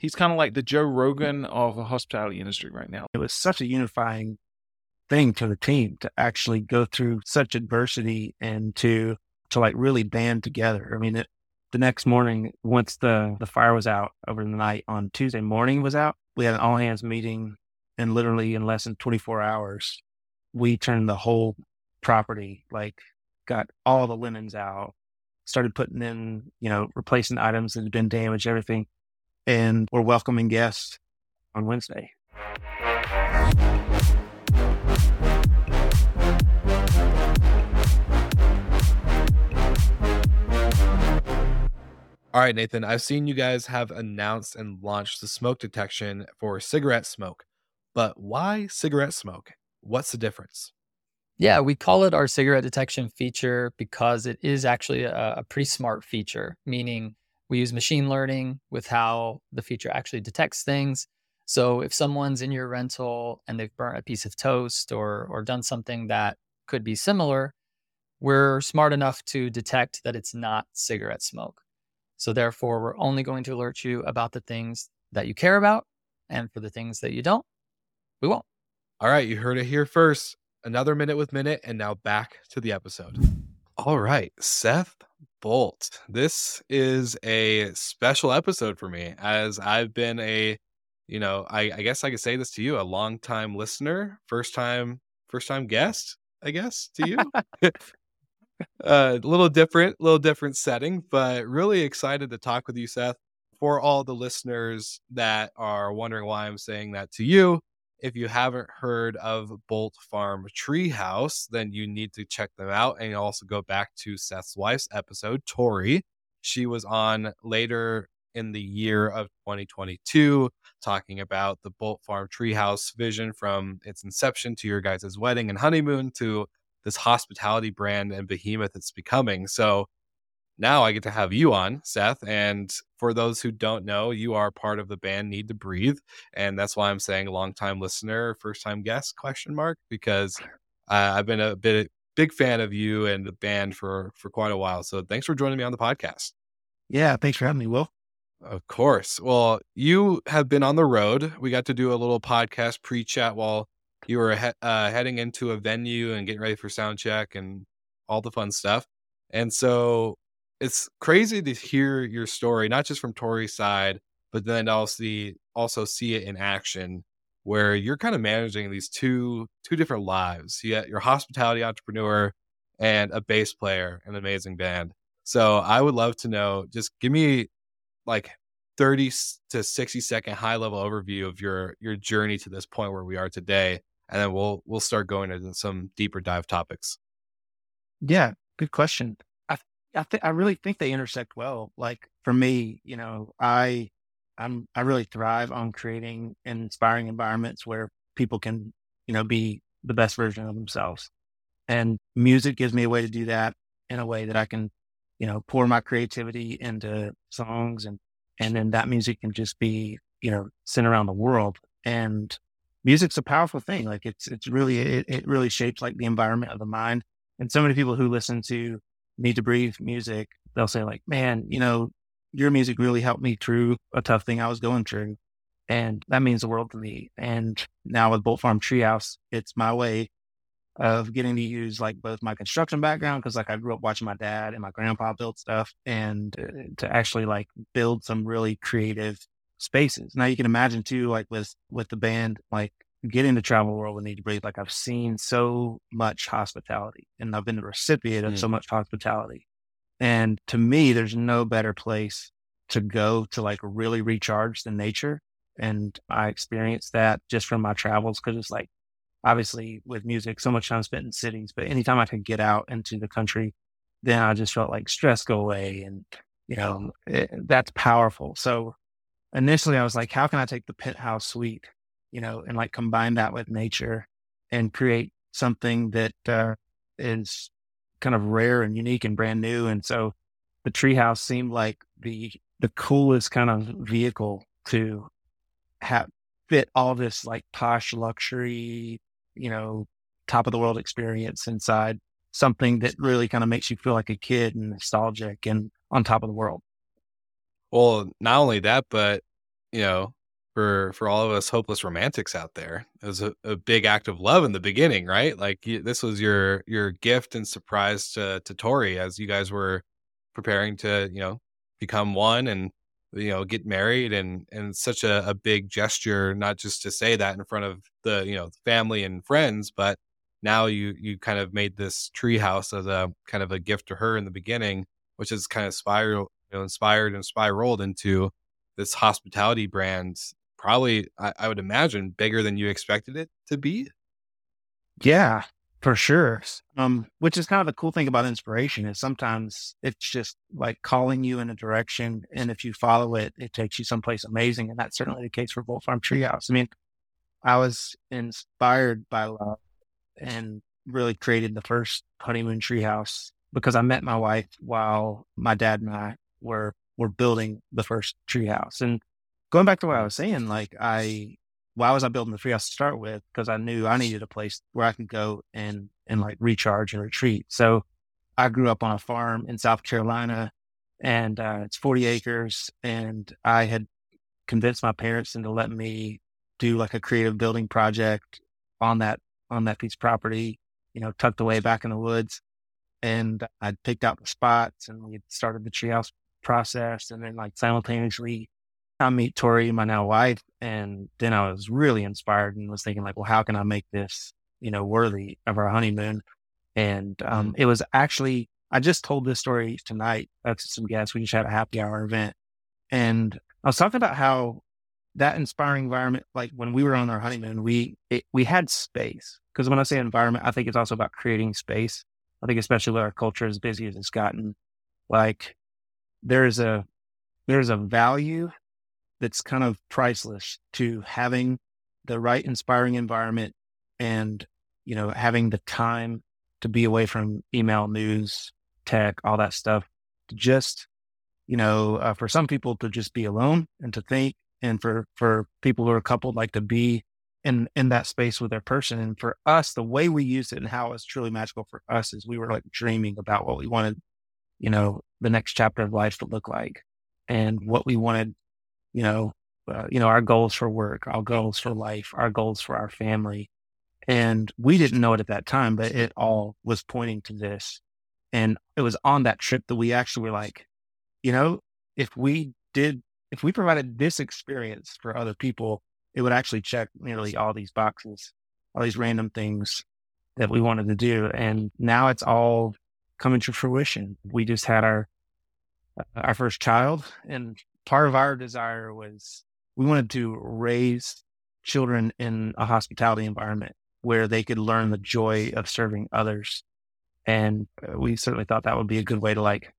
He's kind of like the Joe Rogan of the hospitality industry right now. It was such a unifying thing to the team to actually go through such adversity and to to like really band together. I mean, it, the next morning, once the the fire was out over the night on Tuesday morning was out, we had an all hands meeting, and literally in less than 24 hours, we turned the whole property like got all the linens out, started putting in, you know, replacing items that had been damaged, everything, and we're welcoming guests on Wednesday. All right, Nathan, I've seen you guys have announced and launched the smoke detection for cigarette smoke, but why cigarette smoke? What's the difference? Yeah, we call it our cigarette detection feature because it is actually a, a, pretty smart feature, meaning we use machine learning with how the feature actually detects things. So if someone's in your rental and they've burnt a piece of toast or or done something that could be similar, we're smart enough to detect that it's not cigarette smoke. So therefore, we're only going to alert you about the things that you care about. And for the things that you don't, we won't. All right, you heard it here first. Another minute with Minut, and now back to the episode. All right, Seth Bolt. This is a special episode for me as I've been a, you know, I, I guess I could say this to you, a long time listener, first time, first time guest, I guess, to you. a uh, little different, little different setting, but really excited to talk with you, Seth. For all the listeners that are wondering why I'm saying that to you, if you haven't heard of Bolt Farm Treehouse, then you need to check them out. And also go back to Seth's wife's episode, Tori. She was on later in the year of 2022 talking about the Bolt Farm Treehouse vision from its inception to your guys' wedding and honeymoon to this hospitality brand and behemoth it's becoming. So now I get to have you on, Seth. And for those who don't know, you are part of the band Need to Breathe, and that's why I'm saying long time listener, first time guest question mark because uh, I've been a bit big fan of you and the band for for quite a while. So thanks for joining me on the podcast. Yeah, thanks for having me, Will. Of course. Well, you have been on the road. We got to do a little podcast pre chat while you were he- uh, heading into a venue and getting ready for sound check and all the fun stuff. And so it's crazy to hear your story, not just from Tori's side, but then also see also see it in action, where you're kind of managing these two two different lives. You got your hospitality entrepreneur and a bass player, an amazing band. So I would love to know. Just give me like 30 to 60 second high level overview of your your journey to this point where we are today and then we'll we'll start going into some deeper dive topics. Yeah, good question. I think I really think they intersect well. Like for me, you know, I I'm I really thrive on creating inspiring environments where people can, you know, be the best version of themselves. And music gives me a way to do that in a way that I can, you know, pour my creativity into songs and and then that music can just be, you know, sent around the world. And music's a powerful thing. Like it's it's really it, it really shapes like the environment of the mind. And so many people who listen to Need to Breathe music, they'll say like, "Man, you know, your music really helped me through a tough thing I was going through." And that means the world to me. And now with Bolt Farm Treehouse, it's my way of getting to use like both my construction background because like I grew up watching my dad and my grandpa build stuff, and uh, to actually like build some really creative spaces. Now you can imagine too, like with with the band, like getting to travel world with Need to Breathe. Like I've seen so much hospitality, and I've been the recipient of mm. so much hospitality. And to me, there's no better place to go to like really recharge than nature. And I experienced that just from my travels because it's like obviously with music, so much time spent in cities, but anytime I could get out into the country, then I just felt like stress go away and you know, it, that's powerful. So initially I was like, how can I take the penthouse suite, you know, and like combine that with nature and create something that uh, is kind of rare and unique and brand new. And so the treehouse seemed like the the coolest kind of vehicle to have fit all this like posh luxury, you know, top of the world experience inside something that really kind of makes you feel like a kid and nostalgic and on top of the world. Well, not only that, but you know, for for all of us hopeless romantics out there, it was a, a big act of love in the beginning, right? Like you, this was your your gift and surprise to to Tori as you guys were preparing to, you know, become one and you know get married and and such a, a big gesture not just to say that in front of the you know family and friends but now you you kind of made this treehouse as a kind of a gift to her in the beginning which is kind of spiral you know inspired and spiraled into this hospitality brand probably I, I would imagine bigger than you expected it to be yeah for sure. Um, which is kind of the cool thing about inspiration is sometimes it's just like calling you in a direction. And if you follow it, it takes you someplace amazing. And that's certainly the case for Bolt Farm Treehouse. I mean, I was inspired by love and really created the first honeymoon treehouse because I met my wife while my dad and I were, were building the first treehouse. And going back to what I was saying, like I why was I building the treehouse to start with? Because I knew I needed a place where I could go and and like recharge and retreat. So I grew up on a farm in South Carolina, and uh, it's 40 acres. And I had convinced my parents into letting me do like a creative building project on that on that piece of property, you know, tucked away back in the woods. And I'd picked out the spots, and we started the treehouse process, and then like simultaneously I meet Tori, my now wife, and then I was really inspired and was thinking like, well, how can I make this, you know, worthy of our honeymoon? And um, mm-hmm. it was actually I just told this story tonight uh, to some guests. We just had a happy hour event, and I was talking about how that inspiring environment, like when we were on our honeymoon, we it, we had space. Because when I say environment, I think it's also about creating space. I think especially with our culture as busy as it's gotten, like there's a there's a value that's kind of priceless to having the right inspiring environment and you know having the time to be away from email news tech all that stuff to just you know uh, for some people to just be alone and to think and for for people who are coupled like to be in in that space with their person. And for us the way we used it and how it's truly magical for us is we were like dreaming about what we wanted you know the next chapter of life to look like and what we wanted you know, uh, you know, our goals for work, our goals for life, our goals for our family. And we didn't know it at that time, but it all was pointing to this. And it was on that trip that we actually were like, you know, if we did, if we provided this experience for other people, it would actually check nearly all these boxes, all these random things that we wanted to do. And now it's all coming to fruition. We just had our, uh, our first child and part of our desire was we wanted to raise children in a hospitality environment where they could learn the joy of serving others. And uh, we certainly thought that would be a good way to like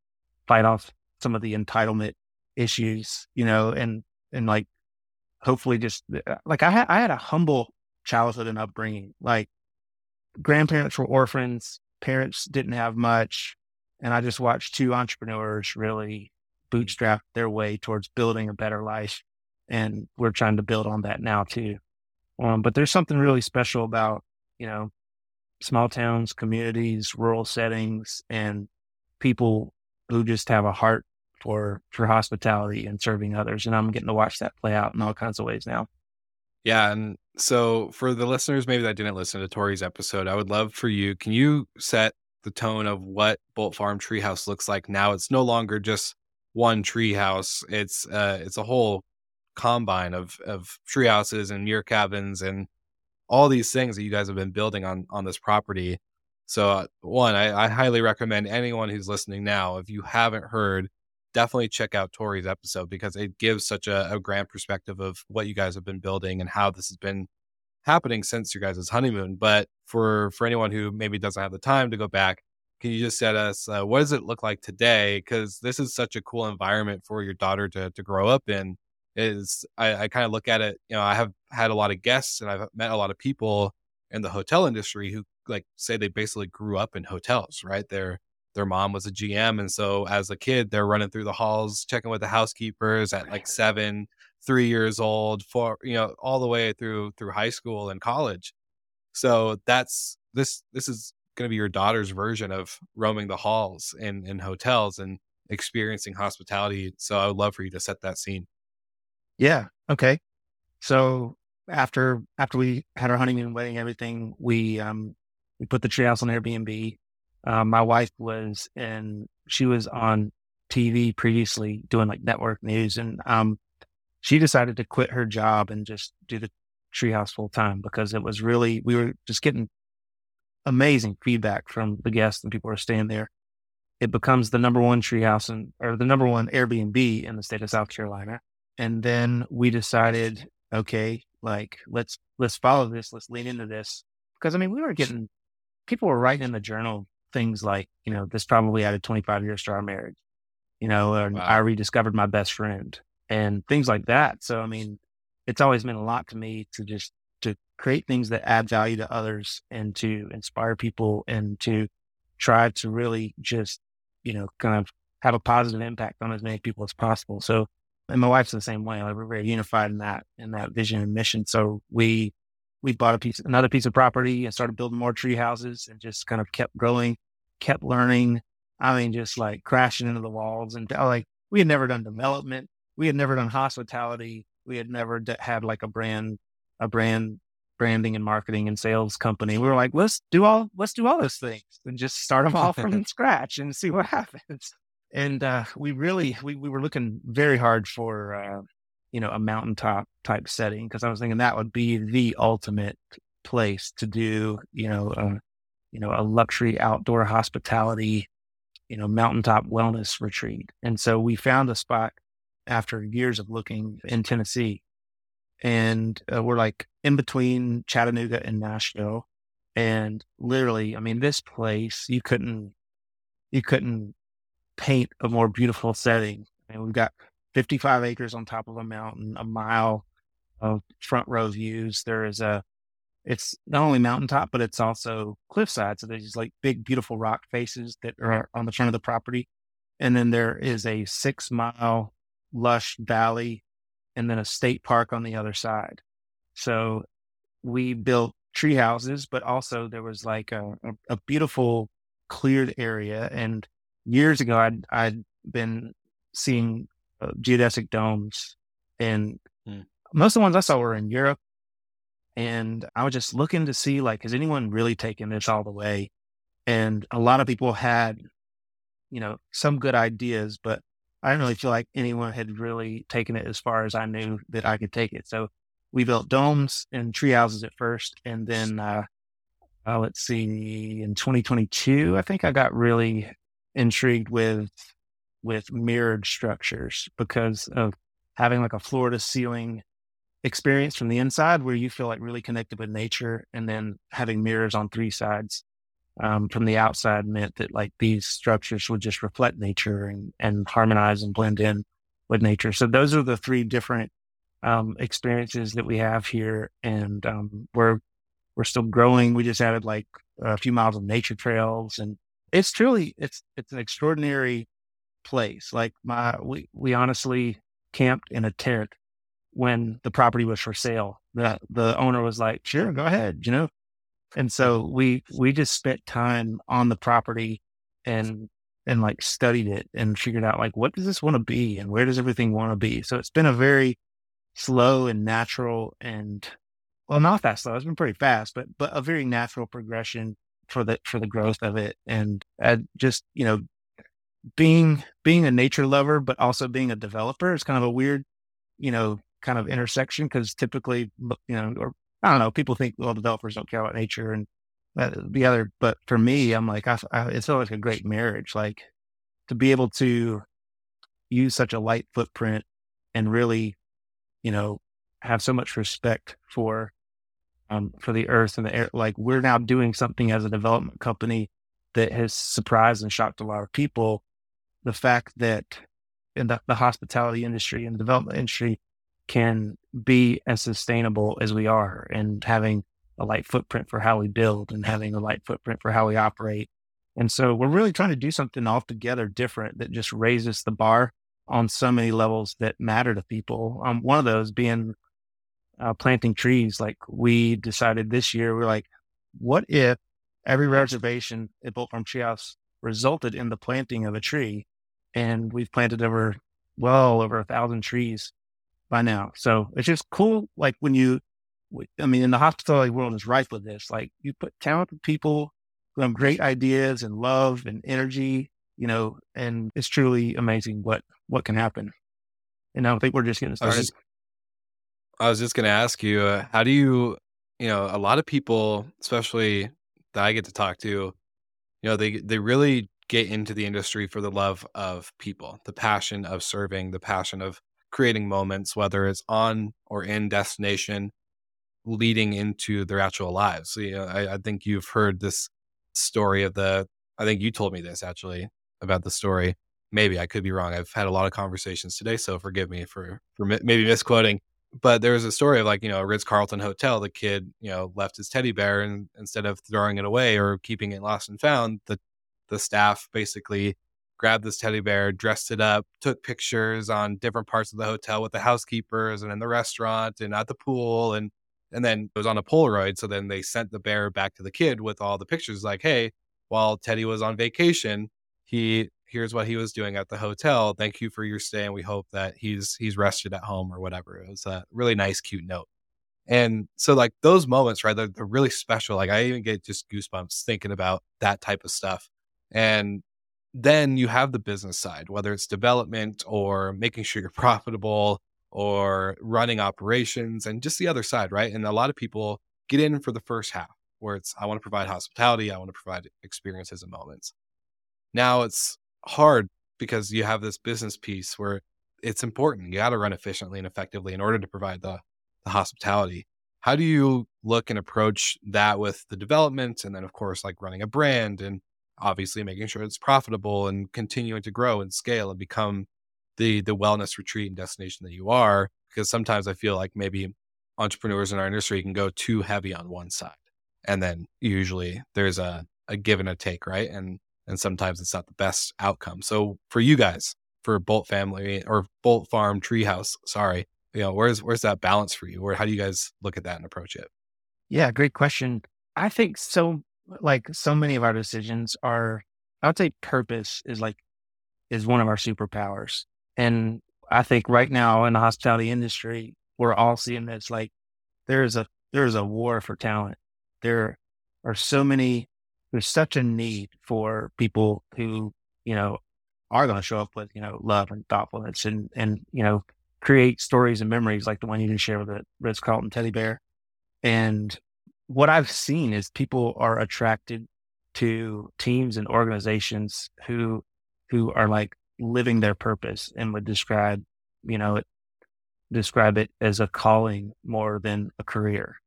fight off some of the entitlement issues, you know, and, and like hopefully just uh, like I had, I had a humble childhood and upbringing. Like grandparents were orphans, parents didn't have much. And I just watched two entrepreneurs really bootstrap their way towards building a better life. And we're trying to build on that now too. Um, but there's something really special about, you know, small towns, communities, rural settings, and people who just have a heart for for hospitality and serving others. And I'm getting to watch that play out in all kinds of ways now. Yeah. And so for the listeners maybe that didn't listen to Tori's episode, I would love for you, can you set the tone of what Bolt Farm Treehouse looks like now? It's no longer just one tree house. It's uh, it's a whole combine of of tree houses and mirror cabins and all these things that you guys have been building on on this property. So uh, one, I, I highly recommend anyone who's listening now, if you haven't heard, definitely check out Tori's episode because it gives such a, a grand perspective of what you guys have been building and how this has been happening since your guys' honeymoon. But for for anyone who maybe doesn't have the time to go back, can you just set us uh, what does it look like today? Because this is such a cool environment for your daughter to to grow up in. Is I, I kind of look at it, you know, I have had a lot of guests and I've met a lot of people in the hotel industry who like say they basically grew up in hotels, right? Their their mom was a GM, and so as a kid, they're running through the halls, checking with the housekeepers at like seven, three years old, four, you know, all the way through through high school and college. So that's this this is going to be your daughter's version of roaming the halls in in hotels and experiencing hospitality. So I would love for you to set that scene. Yeah. Okay. So after after we had our honeymoon wedding, everything, we um we put the treehouse on Airbnb. Um, my wife was in she was on TV previously doing like network news, and um, she decided to quit her job and just do the treehouse full time because it was really we were just getting amazing feedback from the guests and people who are staying there. It becomes the number one treehouse and or the number one Airbnb in the state of South Carolina. And then we decided, okay, like let's let's follow this, let's lean into this. Because I mean, we were getting people were writing in the journal things like, you know, this probably added 25 years to our marriage. You know, and Wow. I rediscovered my best friend and things like that. So I mean, it's always meant a lot to me to just to create things that add value to others and to inspire people and to try to really just, you know, kind of have a positive impact on as many people as possible. So, and my wife's the same way. Like we're very unified in that, in that vision and mission. So we, we bought a piece, another piece of property and started building more tree houses and just kind of kept growing, kept learning. I mean, just like crashing into the walls and uh, like we had never done development. We had never done hospitality. We had never d- had like a brand, a brand branding and marketing and sales company. We were like, let's do all, let's do all those things and just start them all from scratch and see what happens. And uh, we really, we, we were looking very hard for, uh, you know, a mountaintop type setting because I was thinking that would be the ultimate place to do, you know, uh, you know, a luxury outdoor hospitality, you know, mountaintop wellness retreat. And so we found a spot after years of looking in Tennessee and uh, we're like in between Chattanooga and Nashville. And literally, I mean, this place you couldn't you couldn't paint a more beautiful setting. And we've got 55 acres on top of a mountain, a mile of front row views. There is a it's not only mountaintop, but it's also cliffside. So there's these like big, beautiful rock faces that are on the front of the property. And then there is a six mile lush valley and then a state park on the other side. So we built tree houses, but also there was like a, a, beautiful cleared area. And years ago, I'd, I'd been seeing uh, geodesic domes and Hmm. most of the ones I saw were in Europe. And I was just looking to see like, has anyone really taken this all the way? And a lot of people had, you know, some good ideas, but I didn't really feel like anyone had really taken it as far as I knew that I could take it. So we built domes and tree houses at first. And then, uh, uh, let's see, in 2022, I think I got really intrigued with, with mirrored structures because of having like a floor to ceiling experience from the inside where you feel like really connected with nature and then having mirrors on three sides um, from the outside meant that like these structures would just reflect nature and, and harmonize and blend in with nature. So those are the three different um, experiences that we have here, and um, we're we're still growing. We just added like a few miles of nature trails, and it's truly it's it's an extraordinary place. Like my we we honestly camped in a tent when the property was for sale. The the owner was like, "Sure, go ahead," you know. And so we we just spent time on the property and and like studied it and figured out like what does this want to be and where does everything want to be. So it's been a very slow and natural and well not that slow. It's been pretty fast, but but a very natural progression for the for the growth of it and uh, just you know being being a nature lover but also being a developer is kind of a weird you know kind of intersection because typically you know or I don't know. People think, well, developers don't care about nature and that, the other, but for me, I'm like, I, I, it's always a great marriage. Like to be able to use such a light footprint and really, you know, have so much respect for, um, for the earth and the air. Like we're now doing something as a development company that has surprised and shocked a lot of people. The fact that in the, the hospitality industry and the development industry can be as sustainable as we are and having a light footprint for how we build and having a light footprint for how we operate. And so we're really trying to do something altogether different that just raises the bar on so many levels that matter to people. Um, one of those being uh, planting trees. Like we decided this year, we're like, what if every reservation at Bolt Farm Treehouse resulted in the planting of a tree? And we've planted over, well, over a thousand trees by now. So it's just cool. Like when you, I mean, in the hospitality world is rife with this. Like you put talented people who have great ideas and love and energy, you know, and it's truly amazing what what can happen. And I think we're just getting I was started. just, I was just going to ask you, uh, how do you, you know, a lot of people, especially that I get to talk to, you know, they they really get into the industry for the love of people, the passion of serving, the passion of creating moments, whether it's on or in destination, leading into their actual lives. So, you know, I, I think you've heard this story of the. I think you told me this actually about the story. Maybe I could be wrong. I've had a lot of conversations today, so forgive me for for maybe misquoting. But there was a story of like you know a Ritz Carlton hotel. The kid you know left his teddy bear, and instead of throwing it away or keeping it lost and found, the the staff basically grabbed this teddy bear, dressed it up, took pictures on different parts of the hotel with the housekeepers and in the restaurant and at the pool and and then it was on a Polaroid. So then they sent the bear back to the kid with all the pictures like, hey, while Teddy was on vacation, he here's what he was doing at the hotel. Thank you for your stay. And we hope that he's he's rested at home or whatever. It was a really nice, cute note. And so like those moments, right? They're, they're really special. Like I even get just goosebumps thinking about that type of stuff. And then you have the business side, whether it's development or making sure you're profitable or running operations and just the other side, right? And a lot of people get in for the first half where it's, I want to provide hospitality, I want to provide experiences and moments. Now it's hard because you have this business piece where it's important. You got to run efficiently and effectively in order to provide the, the hospitality. How do you look and approach that with the development and then, of course, like running a brand and obviously making sure it's profitable and continuing to grow and scale and become the the wellness retreat and destination that you are because sometimes i feel like maybe entrepreneurs in our industry can go too heavy on one side and then usually there's a a give and a take right and and sometimes it's not the best outcome so for you guys for bolt family or bolt farm treehouse sorry you know where's where's that balance for you or how do you guys look at that and approach it Yeah, great question. I think so. Like so many of our decisions are, I would say, purpose is like is one of our superpowers, and I think right now in the hospitality industry, we're all seeing this. Like there is a there is a war for talent. There are so many. There's such a need for people who you know are going to show up with you know love and thoughtfulness and and you know create stories and memories like the one you just shared with the Ritz Carlton teddy bear. And what I've seen is people are attracted to teams and organizations who who are like living their purpose and would describe, you know, it, describe it as a calling more than a career.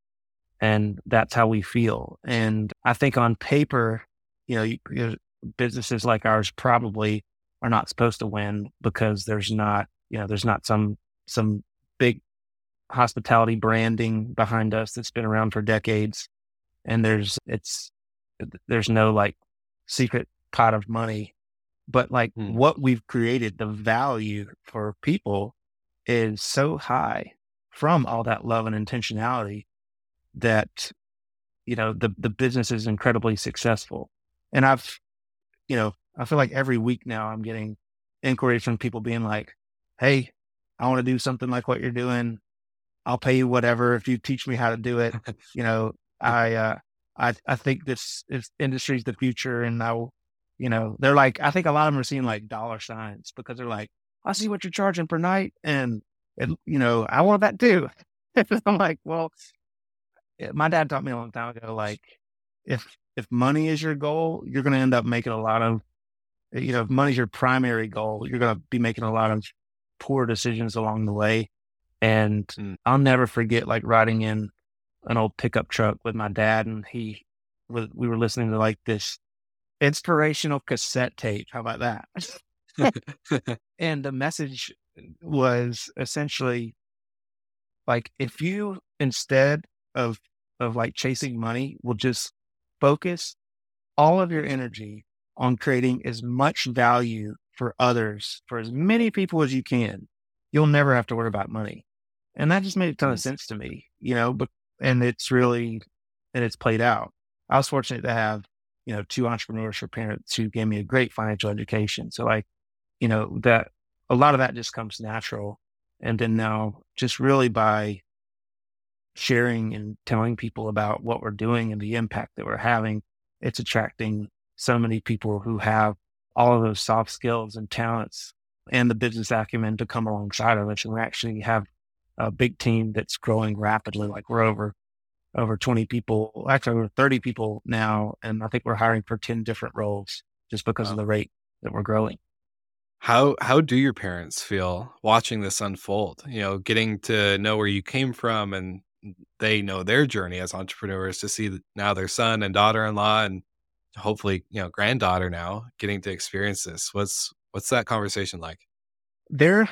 And that's how we feel. And I think on paper, you know, you, you businesses like ours probably are not supposed to win because there's not, you know, there's not some some big hospitality branding behind us that's been around for decades. And there's it's there's no like secret pot of money. But like Hmm. what we've created the value for people is so high from all that love and intentionality that you know the the business is incredibly successful. And i've you know i feel like every week now i'm getting inquiries from people being like hey i want to do something like what you're doing i'll pay you whatever if you teach me how to do it. You know i uh i i think this industry is industry's the future and i'll you know they're like i think a lot of them are seeing like dollar signs because they're like i see what you're charging per night and it, you know i want that too. I'm like well eh, my dad taught me a long time ago like if if money is your goal you're going to end up making a lot of you know if money's your primary goal you're going to be making a lot of poor decisions along the way and Mm. i'll never forget like riding in an old pickup truck with my dad and he was we were listening to like this inspirational cassette tape how about that and the message was essentially like if you instead of of like chasing money will just focus all of your energy on creating as much value for others for as many people as you can you'll never have to worry about money and that just made a ton of sense to me you know but and it's really and it's played out. I was fortunate to have you know two entrepreneurship parents who gave me a great financial education. So like you know that a lot of that just comes natural. And then now just really by sharing and telling people about what we're doing and the impact that we're having, it's attracting so many people who have all of those soft skills and talents and the business acumen to come alongside of us. And we actually have a big team that's growing rapidly. Like we're over over 20 people, actually over 30 people now. And I think we're hiring for 10 different roles just because wow. of the rate that we're growing. How how do your parents feel watching this unfold? You know, getting to know where you came from and they know their journey as entrepreneurs to see now their son and daughter-in-law and hopefully, you know, granddaughter now getting to experience this. What's what's that conversation like? They're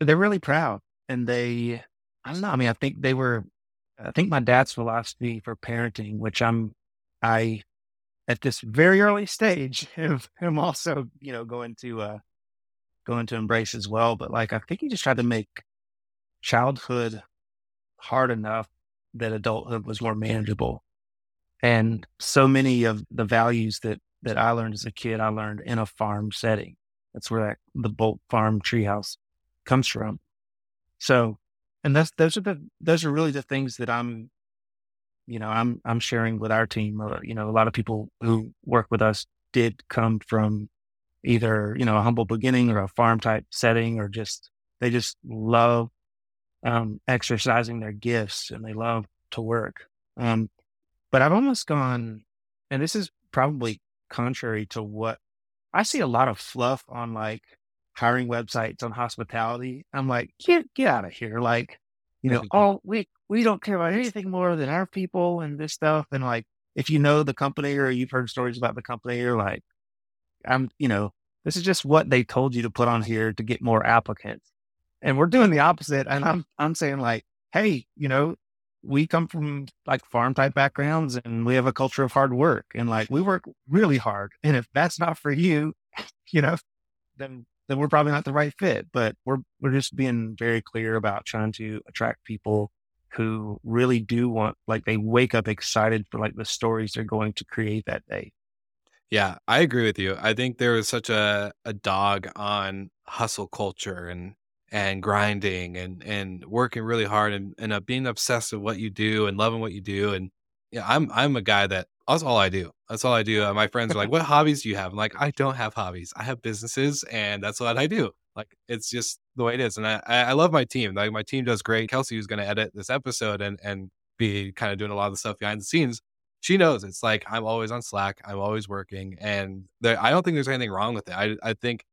they're really proud and they I don't know, I mean, I think they were I think my dad's philosophy for parenting, which I'm I at this very early stage am, also, you know, going to uh going to embrace as well. But like I think he just tried to make childhood hard enough that adulthood was more manageable. And so many of the values that that I learned as a kid, I learned in a farm setting. That's where that, the Bolt Farm treehouse comes from. So, and that's those are the those are really the things that I'm, you know, I'm I'm sharing with our team. Uh, you know, a lot of people who work with us did come from either you know a humble beginning or a farm type setting, or just they just love um, exercising their gifts and they love to work. Um, but I've almost gone, and this is probably contrary to what I see a lot of fluff on like hiring websites on hospitality. I'm like, get get out of here. Like, you know, oh, we we don't care about anything more than our people and this stuff. And like, if you know the company or you've heard stories about the company, you're like, I'm, you know, this is just what they told you to put on here to get more applicants. And we're doing the opposite. And I'm I'm saying like, hey, you know, we come from like farm type backgrounds and we have a culture of hard work and like we work really hard. And if that's not for you, you know, then then we're probably not the right fit. But we're we're just being very clear about trying to attract people who really do want like they wake up excited for like the stories they're going to create that day. Yeah, I agree with you. I think there was such a, a dog on hustle culture and and grinding and and working really hard and, and uh, being obsessed with what you do and loving what you do. And yeah, I'm I'm a guy that that's all I do. That's all I do. Uh, my friends are like, "What hobbies do you have?" I'm like, "I don't have hobbies. I have businesses, and that's what I do." Like it's just the way it is. And I I love my team. Like my team does great. Kelsey, who's going to edit this episode and and be kind of doing a lot of the stuff behind the scenes, she knows it's like I'm always on Slack. I'm always working, and there, I don't think there's anything wrong with it. I I think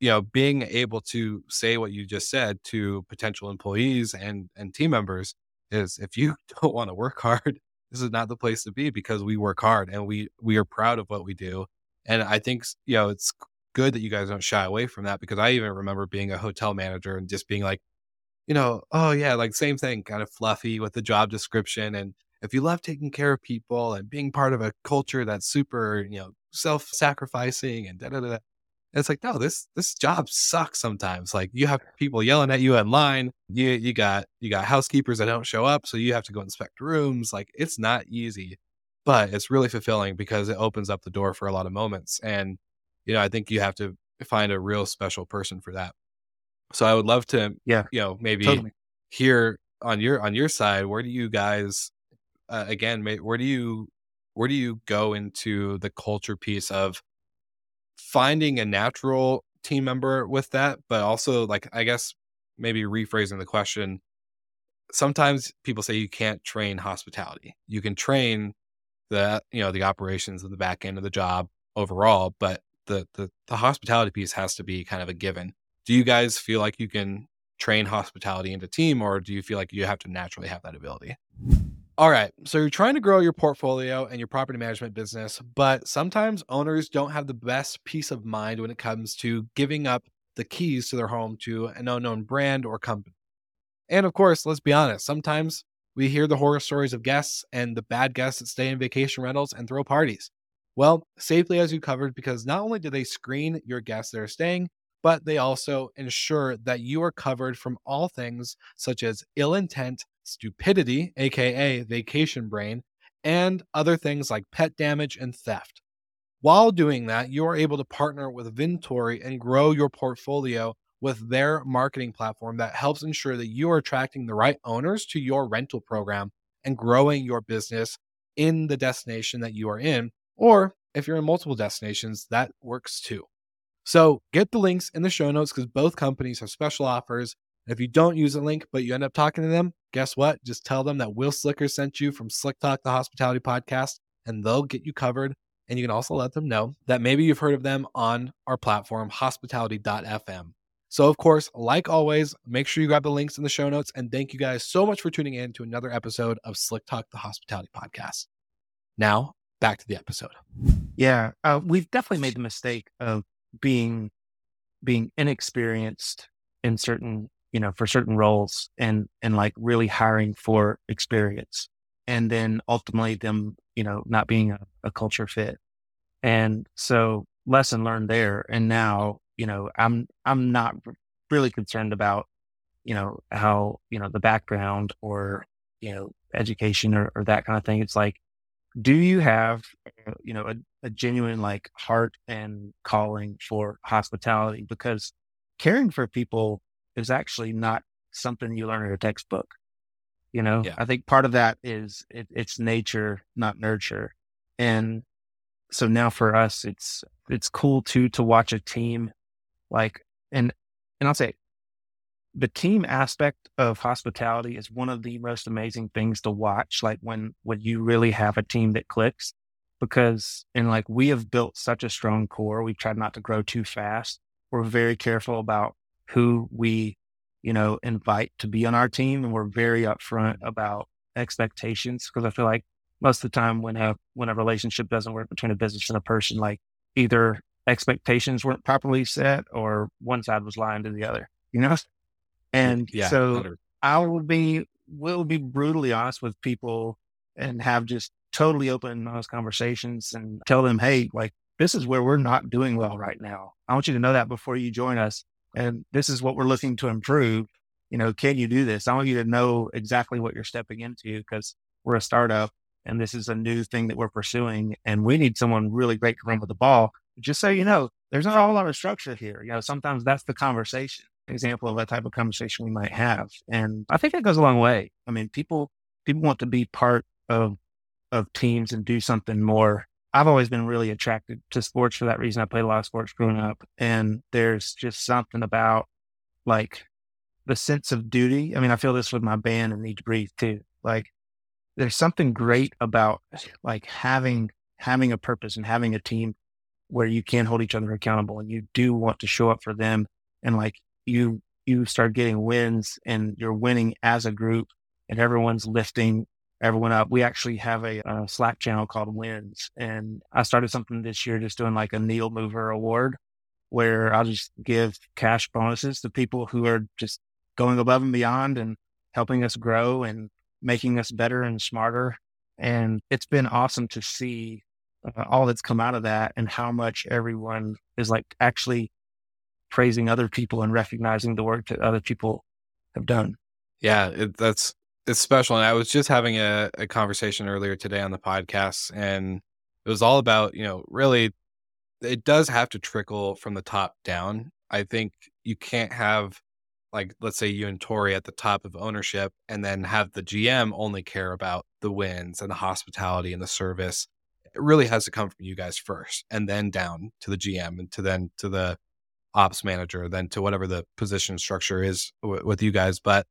you know being able to say what you just said to potential employees and and team members is if you don't want to work hard this is not the place to be because we work hard and we we are proud of what we do. And i think you know it's good that you guys don't shy away from that because i even remember being a hotel manager and just being like you know oh yeah like same thing kind of fluffy with the job description. And if you love taking care of people and being part of a culture that's super you know self-sacrificing and da da da it's like, no, this this job sucks sometimes. Like you have people yelling at you online. You you got you got housekeepers that don't show up, so you have to go inspect rooms. Like it's not easy, but it's really fulfilling because it opens up the door for a lot of moments. And you know, I think you have to find a real special person for that. So I would love to, yeah, you know, maybe totally. hear on your on your side, where do you guys, uh, again, where do you where do you go into the culture piece of finding a natural team member with that, but also like I guess maybe rephrasing the question. Sometimes people say you can't train hospitality. You can train the you know the operations of the back end of the job overall, but the the the hospitality piece has to be kind of a given. Do you guys feel like you can train hospitality into team, or do you feel like you have to naturally have that ability? All right. So you're trying to grow your portfolio and your property management business, but sometimes owners don't have the best peace of mind when it comes to giving up the keys to their home to an unknown brand or company. And of course, let's be honest, sometimes we hear the horror stories of guests and the bad guests that stay in vacation rentals and throw parties. Well, Safely as you covered because not only do they screen your guests that are staying, but they also ensure that you are covered from all things such as ill intent stupidity, aka vacation brain, and other things like pet damage and theft. While doing that, you are able to partner with Vintory and grow your portfolio with their marketing platform that helps ensure that you are attracting the right owners to your rental program and growing your business in the destination that you are in. Or if you're in multiple destinations, that works too. So get the links in the show notes because both companies have special offers. If you don't use a link, but you end up talking to them, guess what? Just tell them that Will Slicker sent you from Slick Talk, the hospitality podcast, and they'll get you covered. And you can also let them know that maybe you've heard of them on our platform, hospitality.fm. So, of course, like always, make sure you grab the links in the show notes. And thank you guys so much for tuning in to another episode of Slick Talk, the hospitality podcast. Now, back to the episode. Yeah, uh, we've definitely made the mistake of being being inexperienced in certain, you know, for certain roles, and and like really hiring for experience, and then ultimately them, you know, not being a, a culture fit. And so, lesson learned there. And now you know, I'm I'm not really concerned about, you know, how, you know, the background or, you know, education or, or that kind of thing. It's like, do you have, uh, you know, a, a genuine like heart and calling for hospitality? Because caring for people is actually not something you learn in a textbook. You know, Yeah. I think part of that is it, it's nature, not nurture. And so now for us, it's, it's cool too, to watch a team like, and, and I'll say the team aspect of hospitality is one of the most amazing things to watch. Like when, when you really have a team that clicks because, and like we have built such a strong core. We've tried not to grow too fast. We're very careful about who we, you know, invite to be on our team. And we're very upfront mm-hmm. about expectations because I feel like most of the time when a, when a relationship doesn't work between a business and a person, like either expectations weren't properly set or one side was lying to the other, you know? And Yeah. so 100. I will be will be brutally honest with people and have just totally open honest conversations and tell them, hey, like this is where we're not doing well right now. I want you to know that before you join us. And this is what we're looking to improve. You know, can you do this? I want you to know exactly what you're stepping into because we're a startup and this is a new thing that we're pursuing. And we need someone really great to run with the ball. Just so you know, there's not a whole lot of structure here. You know, sometimes that's the conversation example of that type of conversation we might have. And I think that goes a long way. I mean, people people want to be part of of teams and do something more. I've always been really attracted to sports for that reason. I played a lot of sports growing up. And there's just something about like the sense of duty. I mean, I feel this with my band and Need to Breathe too. Like there's something great about like having having a purpose and having a team where you can hold each other accountable and you do want to show up for them and like you you start getting wins and you're winning as a group and everyone's lifting everyone up. We actually have a, uh Slack channel called Wins and I started something this year just doing like a needle mover award where I'll just give cash bonuses to people who are just going above and beyond and helping us grow and making us better and smarter. And it's been awesome to see uh, all that's come out of that and how much everyone is like actually praising other people and recognizing the work that other people have done. Yeah, it, that's it's special. And I was just having a, a conversation earlier today on the podcast, and it was all about you know really, it does have to trickle from the top down. I think you can't have like let's say you and Tori at the top of ownership, and then have the GM only care about the wins and the hospitality and the service. It really has to come from you guys first, and then down to the GM, and to then to the ops manager, then to whatever the position structure is w- with you guys. But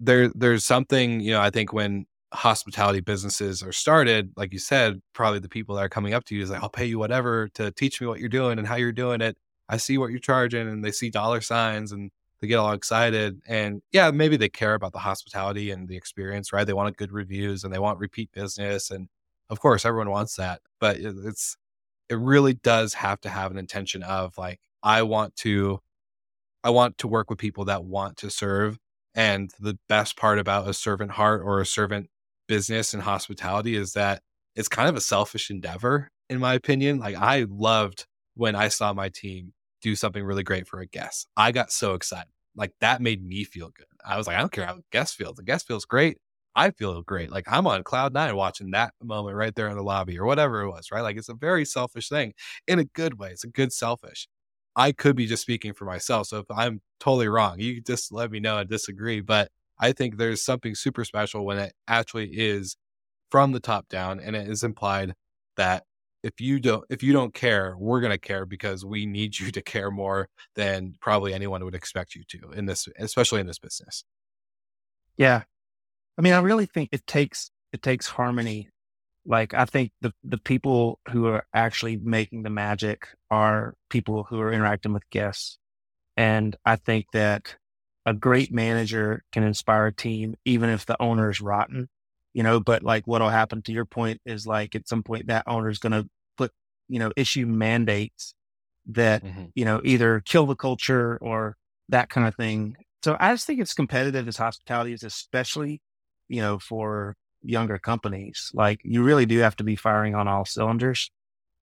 there there's something you know i think when hospitality businesses are started like you said probably the people that are coming up to you is like i'll pay you whatever to teach me what you're doing and how you're doing it. I see what you're charging and they see dollar signs and they get all excited and yeah maybe they care about the hospitality and the experience right? They want good reviews and they want repeat business and of course everyone wants that but it's it really does have to have an intention of like i want to i want to work with people that want to serve and the best part about a servant heart or a servant business and hospitality is that it's kind of a selfish endeavor, in my opinion. Like, I loved when I saw my team do something really great for a guest. I got so excited. Like, that made me feel good. I was like, I don't care how the guest feels. The guest feels great. I feel great. Like, I'm on cloud nine watching that moment right there in the lobby or whatever it was, right? Like, it's a very selfish thing in a good way. It's a good selfish. I could be just speaking for myself. So if I'm totally wrong, you just let me know and disagree. But I think there's something super special when it actually is from the top down and it is implied that if you don't if you don't care, we're gonna care because we need you to care more than probably anyone would expect you to in this especially in this business. Yeah. I mean, I really think it takes it takes harmony. Like I think the the people who are actually making the magic are people who are interacting with guests. And I think that a great manager can inspire a team even if the owner is rotten you know, but like what'll happen to your point is like at some point that owner is going to put, you know, issue mandates that, mm-hmm. you know, either kill the culture or that kind of thing. So I just think it's competitive as hospitality is, especially, you know, for younger companies. Like you really do have to be firing on all cylinders.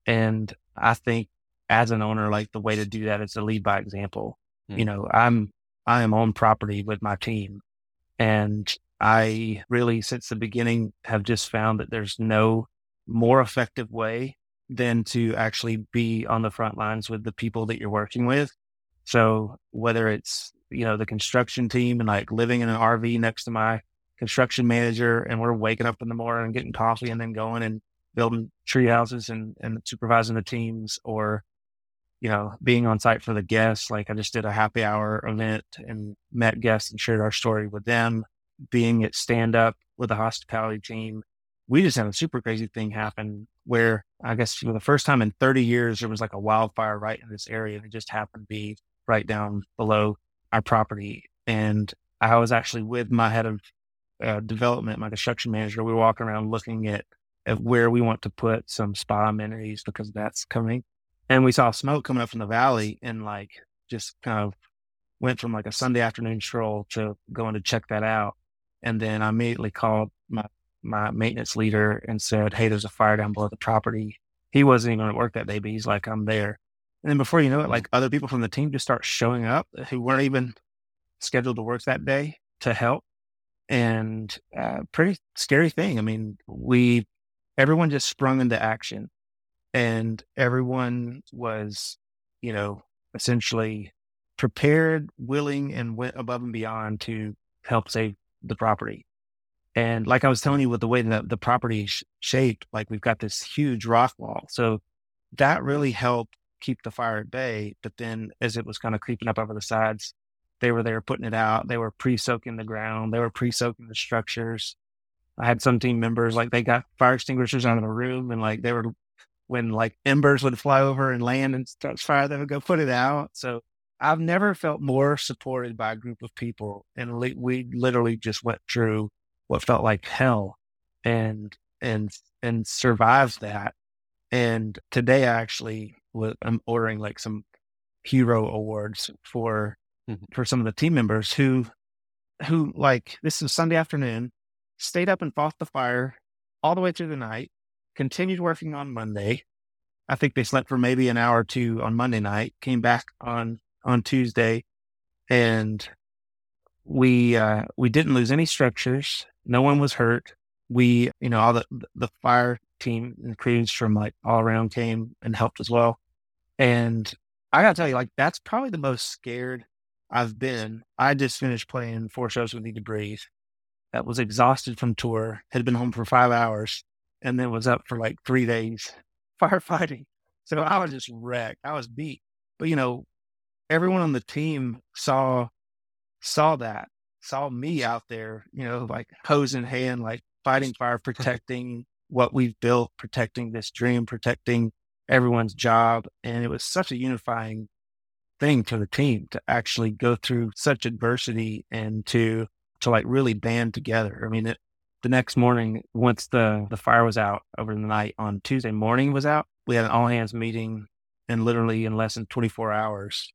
And I think as an owner, like the way to do that is to lead by example. Mm-hmm. You know, I'm, I am on property with my team and I really, since the beginning, have just found that there's no more effective way than to actually be on the front lines with the people that you're working with. So whether it's, you know, the construction team and like living in an RV next to my construction manager and we're waking up in the morning and getting coffee and then going and building tree houses and, and supervising the teams or, you know, being on site for the guests. Like I just did a happy hour event and met guests and shared our story with them being at stand up with the hospitality team, we just had a super crazy thing happen where I guess for the first time in 30 years, there was like a wildfire right in this area. And it just happened to be right down below our property. And I was actually with my head of uh, development, my construction manager. We were walking around looking at, at where we want to put some spa amenities because that's coming. And we saw smoke coming up from the valley and like just kind of went from like a Sunday afternoon stroll to going to check that out. And then I immediately called my, my maintenance leader and said, Hey, there's a fire down below the property. He wasn't even at work that day, but he's like, I'm there. And then before you know it, like other people from the team just start showing up who weren't even scheduled to work that day to help. And uh, pretty scary thing. I mean, we, everyone just sprung into action and everyone was, you know, essentially prepared, willing, and went above and beyond to help save the property. And like I was telling you, with the way that the property shaped, like we've got this huge rock wall. So that really helped keep the fire at bay. But then as it was kind of creeping up over the sides, they were there putting it out. They were pre soaking the ground, they were pre soaking the structures. I had some team members like they got fire extinguishers out of the room and like they were when like embers would fly over and land and start fire, they would go put it out. So I've never felt more supported by a group of people. And we literally just went through what felt like hell and, and, and survived that. And today I actually was, I'm ordering like some hero awards for, mm-hmm. for some of the team members who, who like, this is Sunday afternoon, stayed up and fought the fire all the way through the night, continued working on Monday. I think they slept for maybe an hour or two on Monday night, came back on on Tuesday, and we uh, we didn't lose any structures. No one was hurt. We, you know, all the the fire team and crews from like all around came and helped as well. And I gotta tell you, like that's probably the most scared I've been. I just finished playing four shows with Need to Breathe. That was exhausted from tour, had been home for five hours, and then was up for like three days firefighting. So I was just wrecked. I was beat. But you know, everyone on the team saw saw that, saw me out there, you know, like hose in hand, like fighting fire, protecting what we've built, protecting this dream, protecting everyone's job. And it was such a unifying thing for the team to actually go through such adversity and to to like really band together. I mean, it, the next morning, once the the fire was out over the night on Tuesday morning was out, we had an all hands meeting, and literally in less than 24 hours,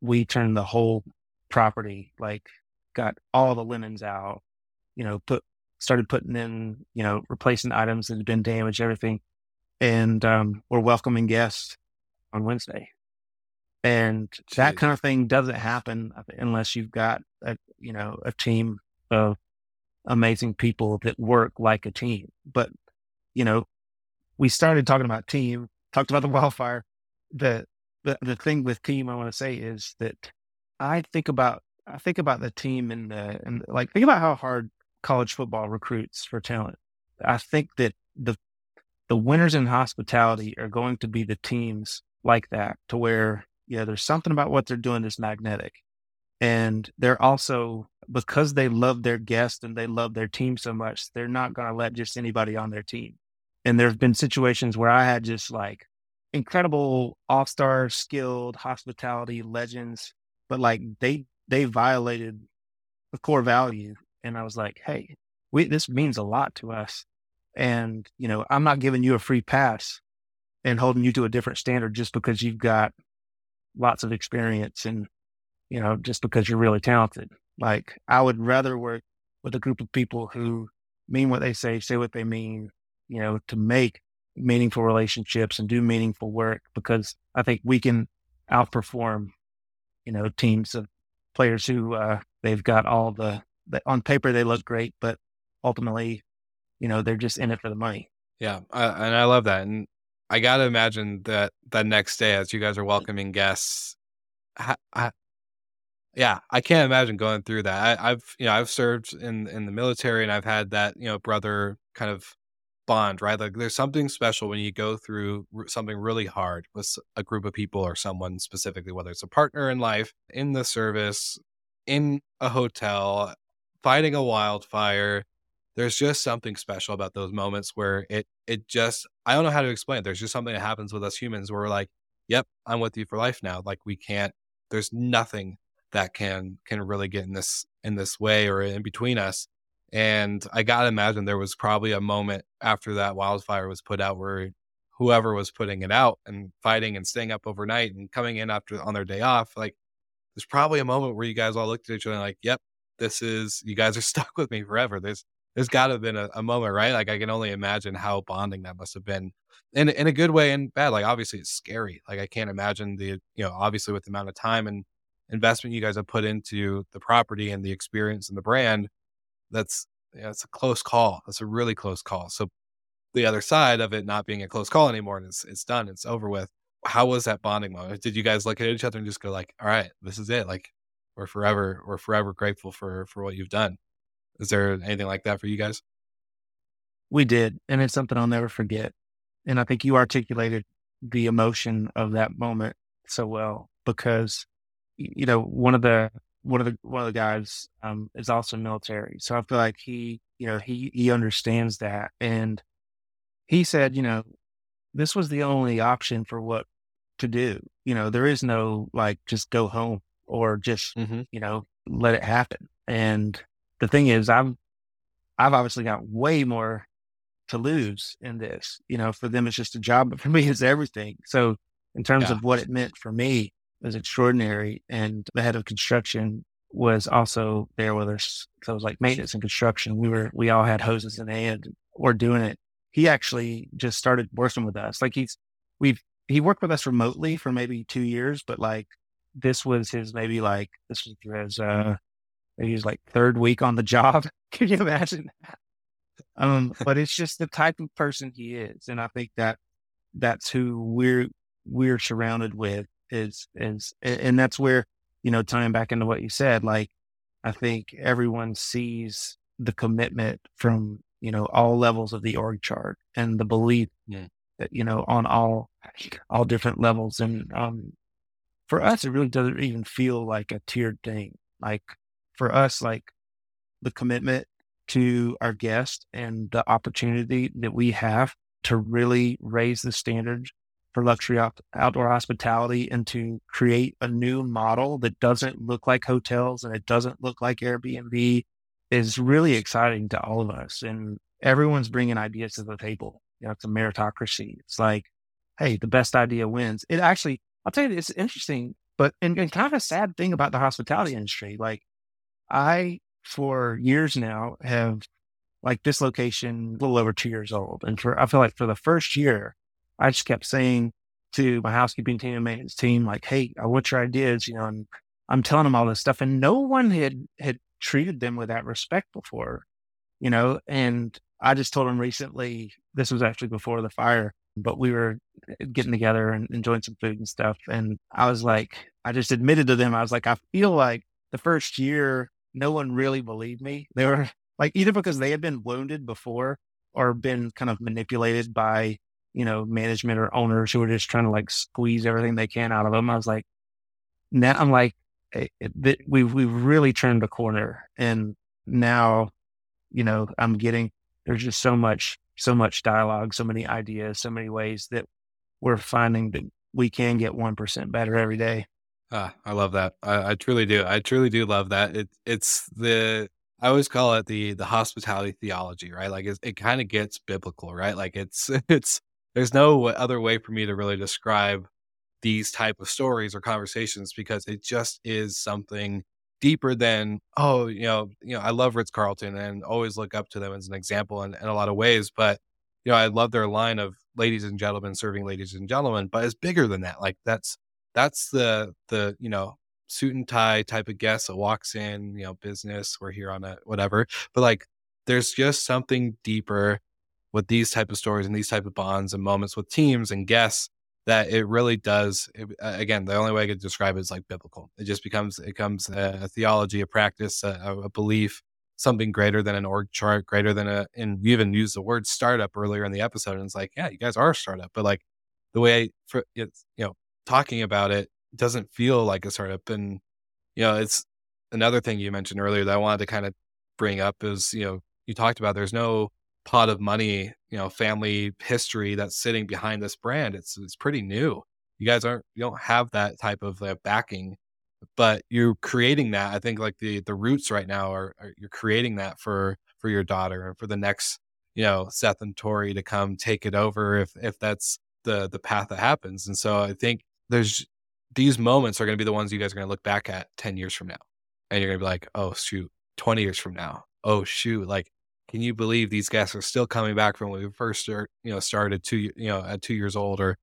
we turned the whole property, like got all the linens out, you know, put, started putting in, you know, replacing items that had been damaged, everything. And um, we're welcoming guests on Wednesday. And Jeez. that kind of thing doesn't happen unless you've got a, you know, a team of amazing people that work like a team. But, you know, we started talking about team, talked about the wildfire. The the, the thing with team I want to say is that I think about I think about the team and the and like think about how hard college football recruits for talent. I think that the the winners in hospitality are going to be the teams like that to where yeah there's something about what they're doing that's magnetic and they're also because they love their guests and they love their team so much they're not going to let just anybody on their team and there's been situations where i had just like incredible all-star skilled hospitality legends but like they they violated the core value and i was like hey we this means a lot to us and, you know, I'm not giving you a free pass and holding you to a different standard just because you've got lots of experience and, you know, just because you're really talented. Like I would rather work with a group of people who mean what they say, say what they mean, you know, to make meaningful relationships and do meaningful work because I think we can outperform, you know, teams of players who uh, they've got all the, the on paper they look great, but ultimately you know, they're just in it for the money. Yeah, I, and I love that. And I got to imagine that that next day, as you guys are mm. welcoming guests, I, I, yeah, I can't imagine going through that. I, have you know I've served in in the military, and I've had that you know brother kind of bond, right? Like there's something special when you go through something really hard with a group of people or someone specifically, whether it's a partner in life, in the service, in a hotel, fighting a wildfire there's just something special about those moments where it it just I don't know how to explain it. There's just something that happens with us humans where we're like, yep, I'm with you for life now. Like we can't there's nothing that can can really get in this in this way or in between us. And I gotta imagine there was probably a moment after that wildfire was put out where whoever was putting it out and fighting and staying up overnight and coming in after on their day off, like there's probably a moment where you guys all looked at each other like, yep, this is you guys are stuck with me forever. There's there's got to have been a, a, moment, right? Like I can only imagine how bonding that must have been, in in a good way and bad. Like obviously it's scary. Like I can't imagine the you know obviously with the amount of time and investment you guys have put into the property and the experience and the brand. That's yeah, it's a close call. That's a really close call. So the other side of it not being a close call anymore and it's it's done. It's over with. How was that bonding moment? Did you guys look at each other and just go like, "All right, this is it. Like we're forever we're forever grateful for for what you've done." Is there anything like that for you guys? We did. And it's something I'll never forget. And I think you articulated the emotion of that moment so well because, you know, one of the, one of the, one of the guys, um, is also military. So I feel like he, you know, he, he understands that. And he said, you know, this was the only option for what to do. You know, there is no like just go home or just, mm-hmm. you know, let it happen. And the thing is, I've I've obviously got way more to lose in this. You know, for them it's just a job, but for me it's everything. So in terms yeah. of what it meant for me, it was extraordinary. And the head of construction was also there with us. So it was like maintenance and construction. We were we all had hoses in hand. We're doing it. He actually just started working with us. Like he's we've he worked with us remotely for maybe two years, but like this was his maybe like this was his uh He's like third week on the job. Can you imagine that? Um, but it's just the type of person he is, and I think that that's who we're we're surrounded with is is, and that's where you know tying back into what you said, like I think everyone sees the commitment from you know all levels of the org chart and the belief yeah. that you know on all all different levels, and um, for us, it really doesn't even feel like a tiered thing. Like for us, like the commitment to our guests and the opportunity that we have to really raise the standard for luxury out- outdoor hospitality and to create a new model that doesn't look like hotels and it doesn't look like Airbnb is really exciting to all of us. And everyone's bringing ideas to the table. You know, it's a meritocracy. It's like, hey, the best idea wins. It actually, I'll tell you, it's interesting, but and, and kind of a sad thing about the hospitality industry. Like I, for years now, have like this location a little over two years old. And for, I feel like for the first year, I just kept saying to my housekeeping team and maintenance team, like, Hey, uh, what's your ideas? You know, and I'm telling them all this stuff and no one had, had treated them with that respect before, you know, and I just told them recently, this was actually before the fire. but we were eh, getting together and enjoying some food and stuff. And I was like, I just admitted to them, I was like, I feel like the first year, no one really believed me. They were like, either because they had been wounded before or been kind of manipulated by, you know, management or owners who were just trying to like squeeze everything they can out of them. I was like, now I'm like, it, we've, we've really turned a corner. And now, you know, I'm getting, there's just so much, so much dialogue, so many ideas, so many ways that we're finding that we can get 1% better every day. Ah, I love that. I, I truly do. I truly do love that. It, it's the, I always call it the the hospitality theology, right? Like it, kind of gets biblical, right? Like it's it's there's no other way for me to really describe these type of stories or conversations because it just is something deeper than oh you know you know I love Ritz Carlton and always look up to them as an example in, in a lot of ways, but you know I love their line of ladies and gentlemen serving ladies and gentlemen, but it's bigger than that. Like that's that's the the you know suit and tie type of guest that walks in, you know, business, we're here on a whatever. But like there's just something deeper with these type of stories and these type of bonds and moments with teams and guests that it really does it, again the only way i could describe it is like biblical it just becomes it becomes a, a theology a practice a, a, belief something greater than an org chart greater than a and we even used the word startup earlier in the episode and it's like yeah you guys are a startup but like the way I, for it's you know talking about it doesn't feel like a startup. And, you know, it's another thing you mentioned earlier that I wanted to kind of bring up is, you know, you talked about there's no pot of money, you know, family history that's sitting behind this brand. It's it's pretty new. You guys aren't you don't have that type of uh, backing, but you're creating that. I think like the the roots right now are, are you're creating that for for your daughter and for the next, you know, Seth and Tori to come take it over if if that's the the path that happens. And so I think there's these moments are going to be the ones you guys are going to look back at 10 years from now. And you're going to be like, oh, shoot, 20 years from now. Oh, shoot. Like, can you believe these guys are still coming back from when we first start, you know, started two, you know, at two years old or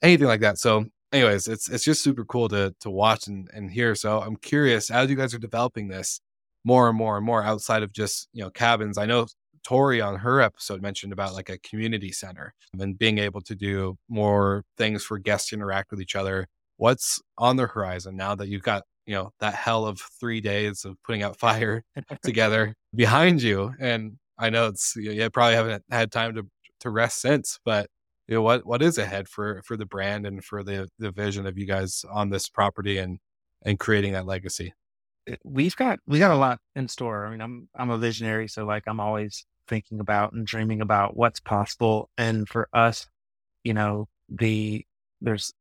anything like that. So anyways, it's, it's just super cool to, to watch and, and hear. So I'm curious as you guys are developing this more and more and more outside of just, you know, cabins. I know Tori on her episode mentioned about like a community center and being able to do more things for guests to interact with each other. What's on the horizon now that you've got you know that hell of three days of putting out fire together behind you? And i know it's you probably haven't had time to to rest since but you know what what is ahead for for the brand and for the the vision of you guys on this property and and creating that legacy? We've got we got a lot in store. I mean i'm i'm a visionary so like i'm always thinking about and dreaming about what's possible and for us you know the there's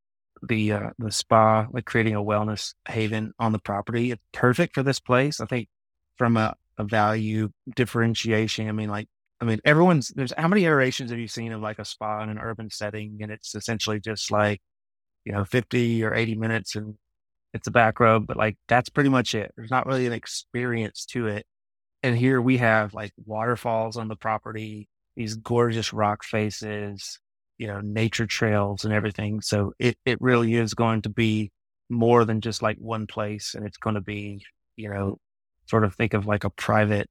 the uh, the spa, like creating a wellness haven on the property. It's perfect for this place. I think from a, a value differentiation. I mean, like I mean, everyone's there's how many iterations have you seen of like a spa in an urban setting, and it's essentially just like you know 50 or 80 minutes and it's a back rub, but like that's pretty much it. There's not really an experience to it. And here we have like waterfalls on the property, these gorgeous rock faces, you know, nature trails and everything. So it, it really is going to be more than just like one place. And it's going to be, you know, sort of think of like a private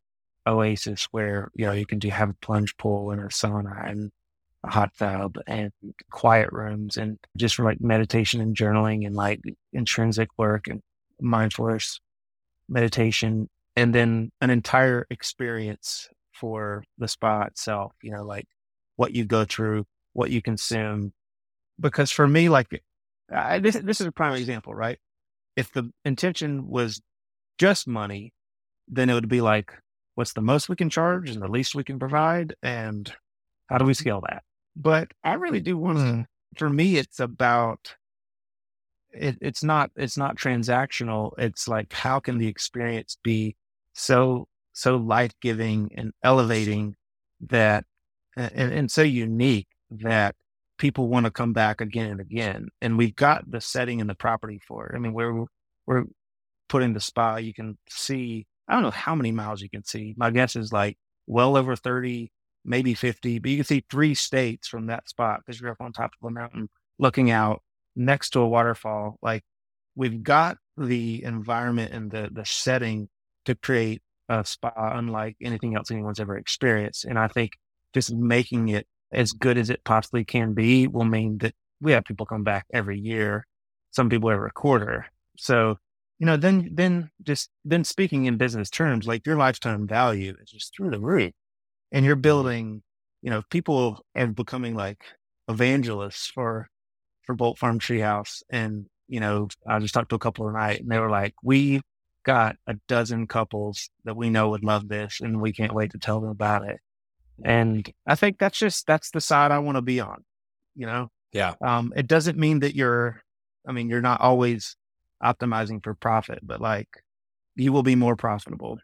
oasis where, you know, you can do have a plunge pool and a sauna and a hot tub and quiet rooms and just for like meditation and journaling and like intrinsic work and mindfulness meditation and then an entire experience for the spa itself, you know, like what you go through what you consume. Because for me, like I, this, this is a prime example, right? If the intention was just money, then it would be like, what's the most we can charge and the least we can provide? And how do we mm-hmm. scale that? But I really do want to, mm-hmm. for me, it's about, it, it's not, it's not transactional. It's like, how can the experience be so, so life giving and elevating that, and, and so unique that people want to come back again and again. And we've got the setting and the property for it. I mean, we're we're putting the spa. You can see. I don't know how many miles you can see. My guess is like well over thirty, maybe fifty. But you can see three states from that spot because you're up on top of a mountain, looking out next to a waterfall. Like we've got the environment and the the setting to create a spa unlike anything else anyone's ever experienced. And I think just making it as good as it possibly can be will mean that we have people come back every year, some people every quarter. So, you know, then, then just, then speaking in business terms, like your lifetime value is just through the roof and you're mm-hmm. building, you know, people are becoming like evangelists for, for Bolt Farm Treehouse. And, you know, I just talked to a couple tonight and they were like, we got a dozen couples that we know would love this and we can't wait to tell them about it. And I think that's just, that's the side I want to be on, you know? Yeah. Um, it doesn't mean that you're, I mean, you're not always optimizing for profit, but like you will be more profitable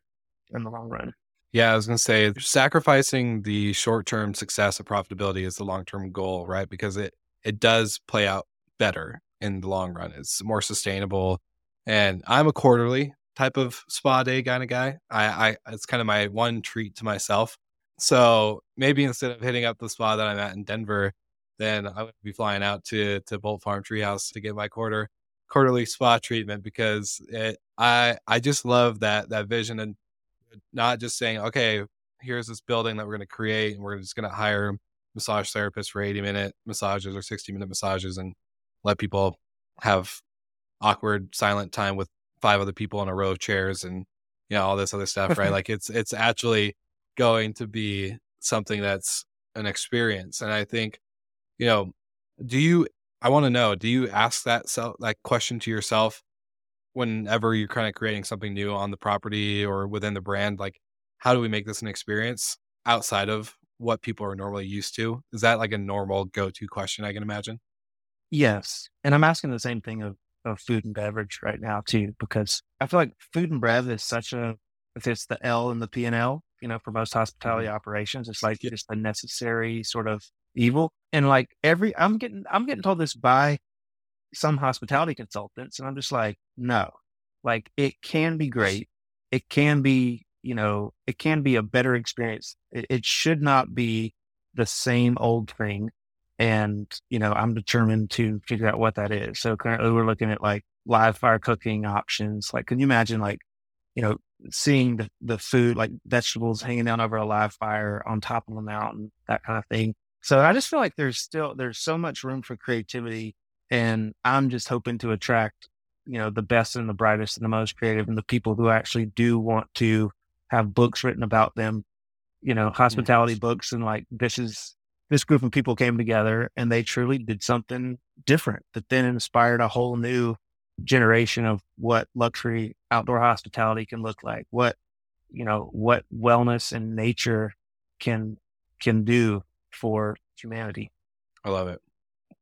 in the long run. Yeah, I was going to say sacrificing the short-term success of profitability is the long-term goal, right? Because it it does play out better in the long run. It's more sustainable. And I'm a quarterly type of spa day kind of guy. I, I it's kind of my one treat to myself. So maybe instead of hitting up the spa that I'm at in Denver, then I would be flying out to to Bolt Farm Treehouse to get my quarter quarterly spa treatment because it, I I just love that that vision and not just saying okay here's this building that we're going to create and we're just going to hire massage therapists for 80 minute massages or 60 minute massages and let people have awkward silent time with five other people in a row of chairs and you know all this other stuff right? Like it's it's actually going to be something that's an experience and i think you know do you i want to know do you ask that self that question to yourself whenever you're kind of creating something new on the property or within the brand? Like how do we make this an experience outside of what people are normally used to? Is that like a normal go-to question i can imagine? Yes and i'm asking the same thing of of food and beverage right now too, because I feel like food and bev is such a, if it's the L and the P and L, you know, for most hospitality mm-hmm. operations, it's like just a necessary sort of evil. And like every, I'm getting, I'm getting told this by some hospitality consultants, and I'm just like, no, like it can be great. It can be, you know, it can be a better experience. It, it should not be the same old thing and, you know, I'm determined to figure out what that is. So currently we're looking at like live fire cooking options. Like, can you imagine like, you know, seeing the, the food, like vegetables hanging down over a live fire on top of a mountain, that kind of thing. So I just feel like there's still, there's so much room for creativity and I'm just hoping to attract, you know, the best and the brightest and the most creative and the people who actually do want to have books written about them, you know, hospitality yes. books and like, this is, this group of people came together and they truly did something different that then inspired a whole new generation of what luxury outdoor hospitality can look like what you know what wellness and nature can can do for humanity. I love it.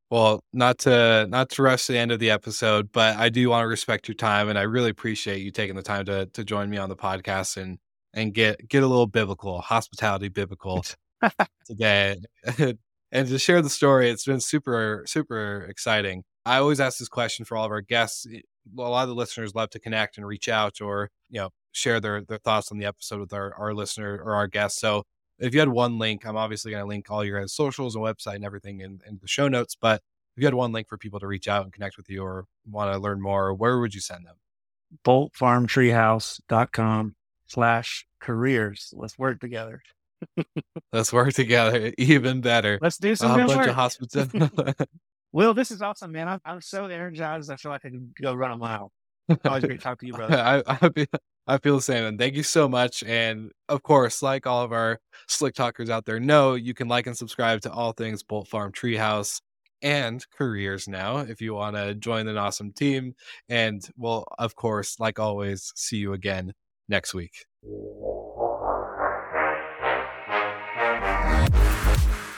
Well not to not to rush the end of the episode but i do want to respect your time and i really appreciate you taking the time to to join me on the podcast and and get get a little biblical hospitality biblical today and to share the story. It's been super, super exciting. I always ask this question for all of our guests. A lot of the listeners love to connect and reach out or, you know, share their, their thoughts on the episode with our, our listener or our guests. So if you had one link, I'm obviously going to link all your guys' socials and website and everything in, in the show notes. But if you had one link for people to reach out and connect with you or want to learn more, where would you send them? boltfarmtreehouse.com slash careers. Let's work together. Let's work together even better. Let's do some a bunch work. of hospital. Will, this is awesome, man. I'm, I'm so energized. I feel like I can go run a mile. Always great to talk to you, brother. I, I, feel, I feel the same. And thank you so much. And of course, like all of our slick talkers out there know, you can like and subscribe to all things Bolt Farm Treehouse and careers now if you want to join an awesome team. And we'll, of course, like always, see you again next week.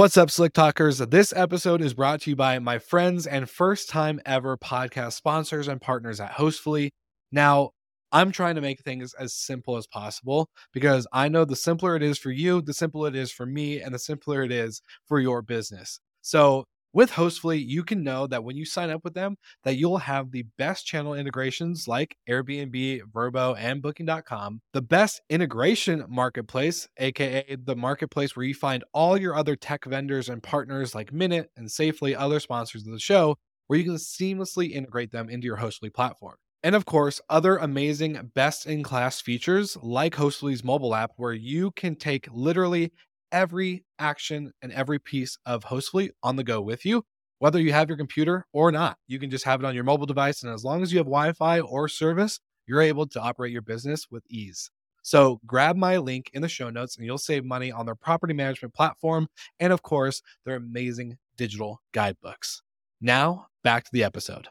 What's up, Slick Talkers? This episode is brought to you by my friends and first time ever podcast sponsors and partners at Hostfully. Now, I'm trying to make things as simple as possible because I know the simpler it is for you, the simpler it is for me, and the simpler it is for your business. So, with Hostfully, you can know that when you sign up with them, that you'll have the best channel integrations like Airbnb, Vrbo, and Booking.com, the best integration marketplace, aka the marketplace where you find all your other tech vendors and partners like Minut and Safely, other sponsors of the show, where you can seamlessly integrate them into your Hostfully platform. And of course, other amazing best in class features like Hostfully's mobile app, where you can take literally every action and every piece of Hostfully on the go with you, whether you have your computer or not. You can just have it on your mobile device. And as long as you have Wi Fi or service, you're able to operate your business with ease. So grab my link in the show notes and you'll save money on their property management platform and, of course, their amazing digital guidebooks. Now, back to the episode.